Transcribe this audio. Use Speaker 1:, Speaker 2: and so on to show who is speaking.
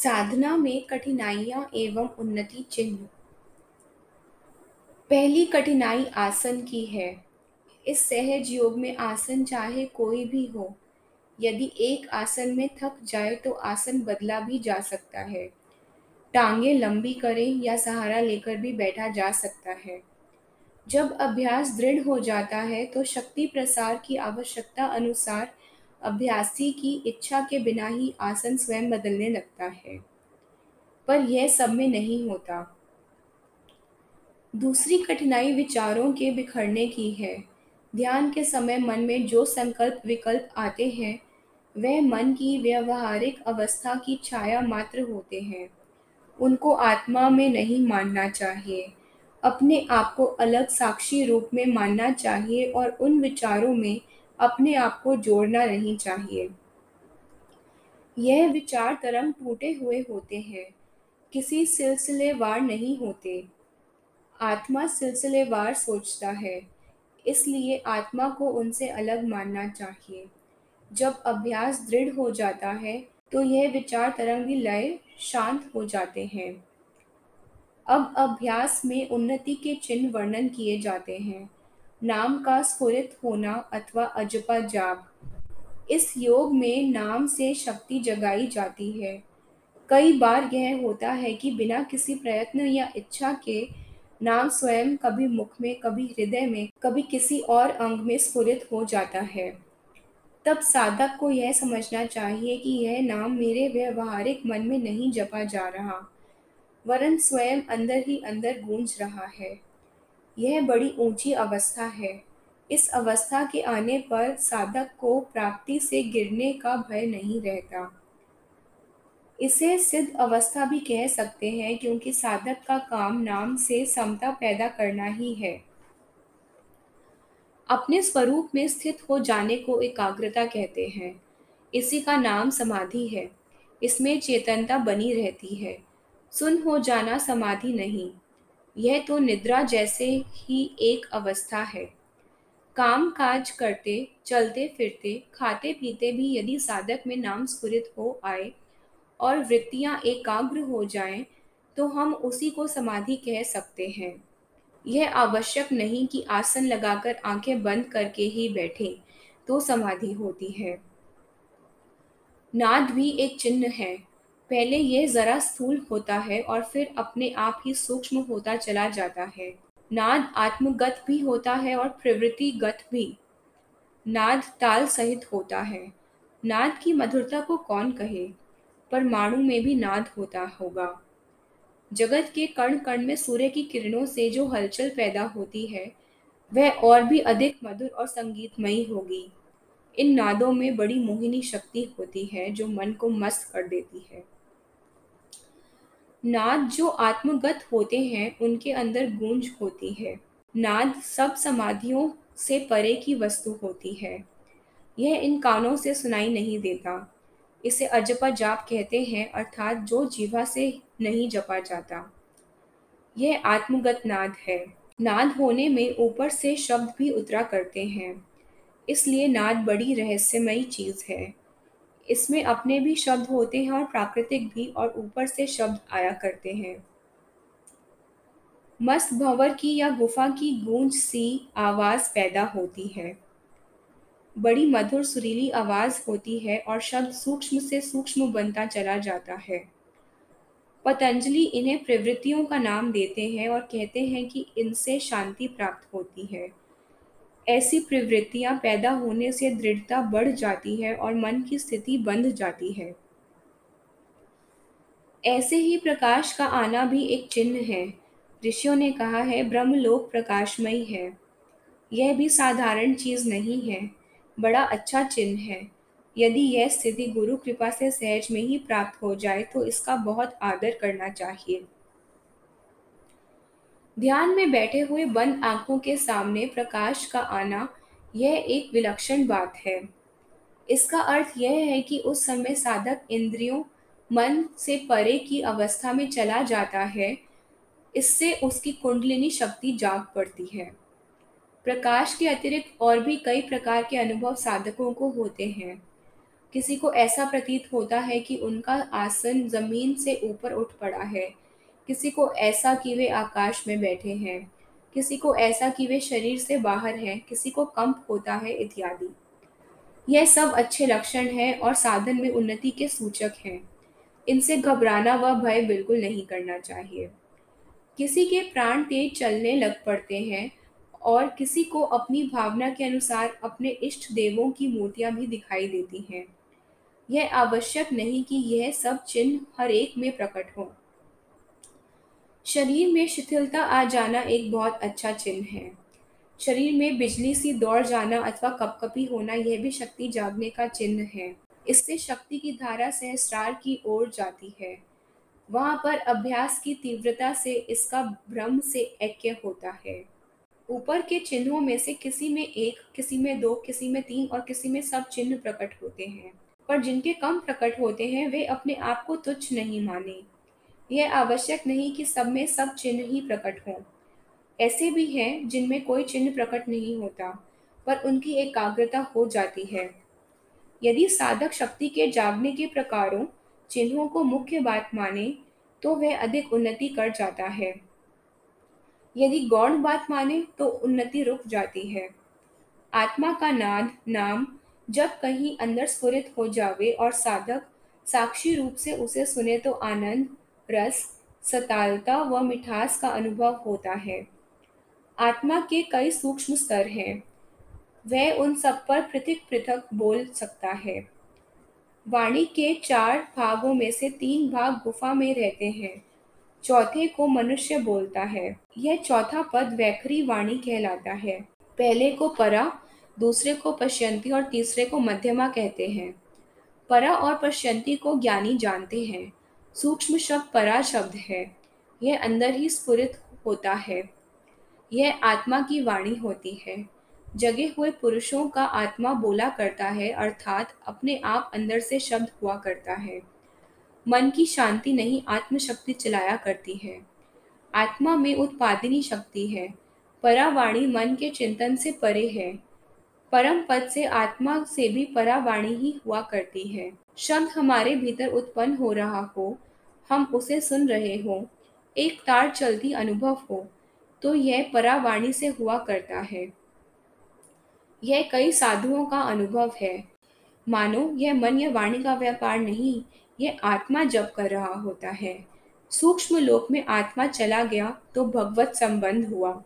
Speaker 1: साधना में कठिनाइयाँ एवं उन्नति चिन्ह। पहली कठिनाई आसन की है। इस सहज योग में आसन चाहे कोई भी हो, यदि एक आसन में थक जाए तो आसन बदला भी जा सकता है। टांगे लंबी करें या सहारा लेकर भी बैठा जा सकता है। जब अभ्यास दृढ़ हो जाता है तो शक्ति प्रसार की आवश्यकता अनुसार अभ्यासी की इच्छा के बिना ही आसन स्वयं बदलने लगता है। पर यह सब में नहीं होता। दूसरी कठिनाई विचारों के बिखरने की है। ध्यान के समय मन में जो संकल्प विकल्प आते हैं, वह मन की व्यवहारिक अवस्था की छाया मात्र होते हैं। उनको आत्मा में नहीं मानना चाहिए। अपने आप को अलग साक्षी रूप में मानना चाहिए और उन विचारों में अपने आप को जोड़ना नहीं चाहिए। यह विचार तरंग टूटे हुए होते हैं। किसी सिलसिलेवार नहीं होते। आत्मा सिलसिलेवार सोचता है। इसलिए आत्मा को उनसे अलग मानना चाहिए। जब अभ्यास दृढ़ हो जाता है तो यह विचार तरंगी लय, शांत हो जाते हैं। अब अभ्यास में उन्नति के चिन्ह वर्णन किए जाते हैं। नाम का स्फुरित होना अथवा अजपा जाप इस योग में नाम से शक्ति जगाई जाती है। कई बार यह होता है कि बिना किसी प्रयत्न या इच्छा के नाम स्वयं कभी मुख में, कभी हृदय में, कभी किसी और अंग में स्फुरित हो जाता है। तब साधक को यह समझना चाहिए कि यह नाम मेरे व्यवहारिक मन में नहीं जपा जा रहा, वरन स्वयं अंदर ही अंदर गूंज रहा है। यह बड़ी ऊँची अवस्था है। इस अवस्था के आने पर साधक को प्राप्ति से गिरने का भय नहीं रहता। इसे सिद्ध अवस्था भी कह सकते हैं क्योंकि साधक का काम नाम से समता पैदा करना ही है। अपने स्वरूप में स्थित हो जाने को एकाग्रता कहते हैं। इसी का नाम समाधि है। इसमें चेतनता बनी रहती है। सुन हो जाना समाधि नहीं। यह तो निद्रा जैसे ही एक अवस्था है। काम काज करते चलते फिरते खाते पीते भी यदि साधक में नाम स्फुरित हो आए और वृत्तियाँ एकाग्र हो जाएँ, तो हम उसी को समाधि कह सकते हैं। यह आवश्यक नहीं कि आसन लगाकर आँखें बंद करके ही बैठे तो समाधि होती है। नाद भी एक चिन्ह है। पहले यह जरा स्थूल होता है और फिर अपने आप ही सूक्ष्म होता चला जाता है। नाद आत्मगत भी होता है और प्रवृत्तिगत भी। नाद ताल सहित होता है। नाद की मधुरता को कौन कहे? परमाणु में भी नाद होता होगा। जगत के कण कण में सूर्य की किरणों से जो हलचल पैदा होती है, वह और भी अधिक मधुर और संगीतमयी होगी। इन नादों में बड़ी मोहिनी शक्ति होती है जो मन को मस्त कर देती है। नाद जो आत्मगत होते हैं, उनके अंदर गूंज होती है। नाद सब समाधियों से परे की वस्तु होती है। यह इन कानों से सुनाई नहीं देता। इसे अजपा जाप कहते हैं, अर्थात जो जीवा से नहीं जपा जाता। यह आत्मगत नाद है। नाद होने में ऊपर से शब्द भी उतरा करते हैं। इसलिए नाद बड़ी रहस्यमयी चीज़ है। इसमें अपने भी शब्द होते हैं और प्राकृतिक भी, और ऊपर से शब्द आया करते हैं। मस्त भंवर की या गुफा की गूंज सी आवाज़ पैदा होती है। बड़ी मधुर सुरीली आवाज़ होती है और शब्द सूक्ष्म से सूक्ष्म बनता चला जाता है। पतंजलि इन्हें प्रवृत्तियों का नाम देते हैं और कहते हैं कि इनसे शांति प्राप्त होती है। ऐसी प्रवृत्तियाँ पैदा होने से दृढ़ता बढ़ जाती है और मन की स्थिति बंध जाती है। ऐसे ही प्रकाश का आना भी एक चिन्ह है। ऋषियों ने कहा है, ब्रह्मलोक प्रकाशमयी है। यह भी साधारण चीज़ नहीं है। बड़ा अच्छा चिन्ह है। यदि यह स्थिति गुरु कृपा से सहज में ही प्राप्त हो जाए तो इसका बहुत आदर करना चाहिए। ध्यान में बैठे हुए बंद आँखों के सामने प्रकाश का आना यह एक विलक्षण बात है। इसका अर्थ यह है कि उस समय साधक इंद्रियों, मन से परे की अवस्था में चला जाता है। इससे उसकी कुंडलिनी शक्ति जाग पड़ती है। प्रकाश के अतिरिक्त और भी कई प्रकार के अनुभव साधकों को होते हैं। किसी को ऐसा प्रतीत होता है कि उनका आसन ज़मीन से ऊपर उठ पड़ा है। किसी को ऐसा कि वे आकाश में बैठे हैं, किसी को ऐसा कि वे शरीर से बाहर हैं, किसी को कंप होता है इत्यादि। यह सब अच्छे लक्षण हैं और साधन में उन्नति के सूचक हैं। इनसे घबराना व भय बिल्कुल नहीं करना चाहिए। किसी के प्राण तेज चलने लग पड़ते हैं और किसी को अपनी भावना के अनुसार अपने इष्ट देवों की मूर्तियाँ भी दिखाई देती हैं। यह आवश्यक नहीं कि यह सब चिन्ह हर एक में प्रकट हो। शरीर में शिथिलता आ जाना एक बहुत अच्छा चिन्ह है। शरीर में बिजली सी दौड़ जाना अथवा कपकपी होना यह भी शक्ति जागने का चिन्ह है। इससे शक्ति की धारा सहस्रार की ओर जाती है। वहाँ पर अभ्यास की तीव्रता से इसका भ्रम से ऐक्य होता है। ऊपर के चिन्हों में से किसी में एक, किसी में दो, किसी में तीन और किसी में सब चिन्ह प्रकट होते हैं। पर जिनके कम प्रकट होते हैं, वे अपने आप को तुच्छ नहीं माने। यह आवश्यक नहीं कि सब में सब चिन्ह ही प्रकट हों। ऐसे भी हैं जिनमें कोई चिन्ह प्रकट नहीं होता, पर उनकी एकाग्रता हो जाती है। यदि साधक शक्ति के जागने के प्रकारों चिन्हों को मुख्य बात माने तो वह अधिक उन्नति कर जाता है। यदि गौण बात माने तो उन्नति रुक जाती है। आत्मा का नाद, नाम जब कहीं अंदर स्फुरित हो जावे और साधक साक्षी रूप से उसे सुने तो आनंद रस, सतालता व मिठास का अनुभव होता है। आत्मा के कई सूक्ष्म स्तर हैं। वह उन सब पर पृथक पृथक बोल सकता है। वाणी के चार भागों में से तीन भाग गुफा में रहते हैं। चौथे को मनुष्य बोलता है। यह चौथा पद वैखरी वाणी कहलाता है। पहले को परा, दूसरे को पश्यंती और तीसरे को मध्यमा कहते हैं। परा और पश्यंती को ज्ञानी जानते हैं। सूक्ष्म शब्द परा शब्द है। यह अंदर ही स्फुरित होता है। यह आत्मा की वाणी होती है। जगे हुए पुरुषों का आत्मा बोला करता है, अर्थात अपने आप अंदर से शब्द हुआ करता है। मन की शांति नहीं आत्मशक्ति चलाया करती है। आत्मा में उत्पादनी शक्ति है। परावाणी मन के चिंतन से परे है। परम पद से आत्मा से भी परावाणी ही हुआ करती है। शब्द हमारे भीतर उत्पन्न हो रहा हो, हम उसे सुन रहे हो, एक तार चलती अनुभव हो तो यह परावाणी से हुआ करता है। यह कई साधुओं का अनुभव है। मानो, यह मन या वाणी का व्यापार नहीं, यह आत्मा जब कर रहा होता है। सूक्ष्म लोक में आत्मा चला गया तो भगवत संबंध हुआ।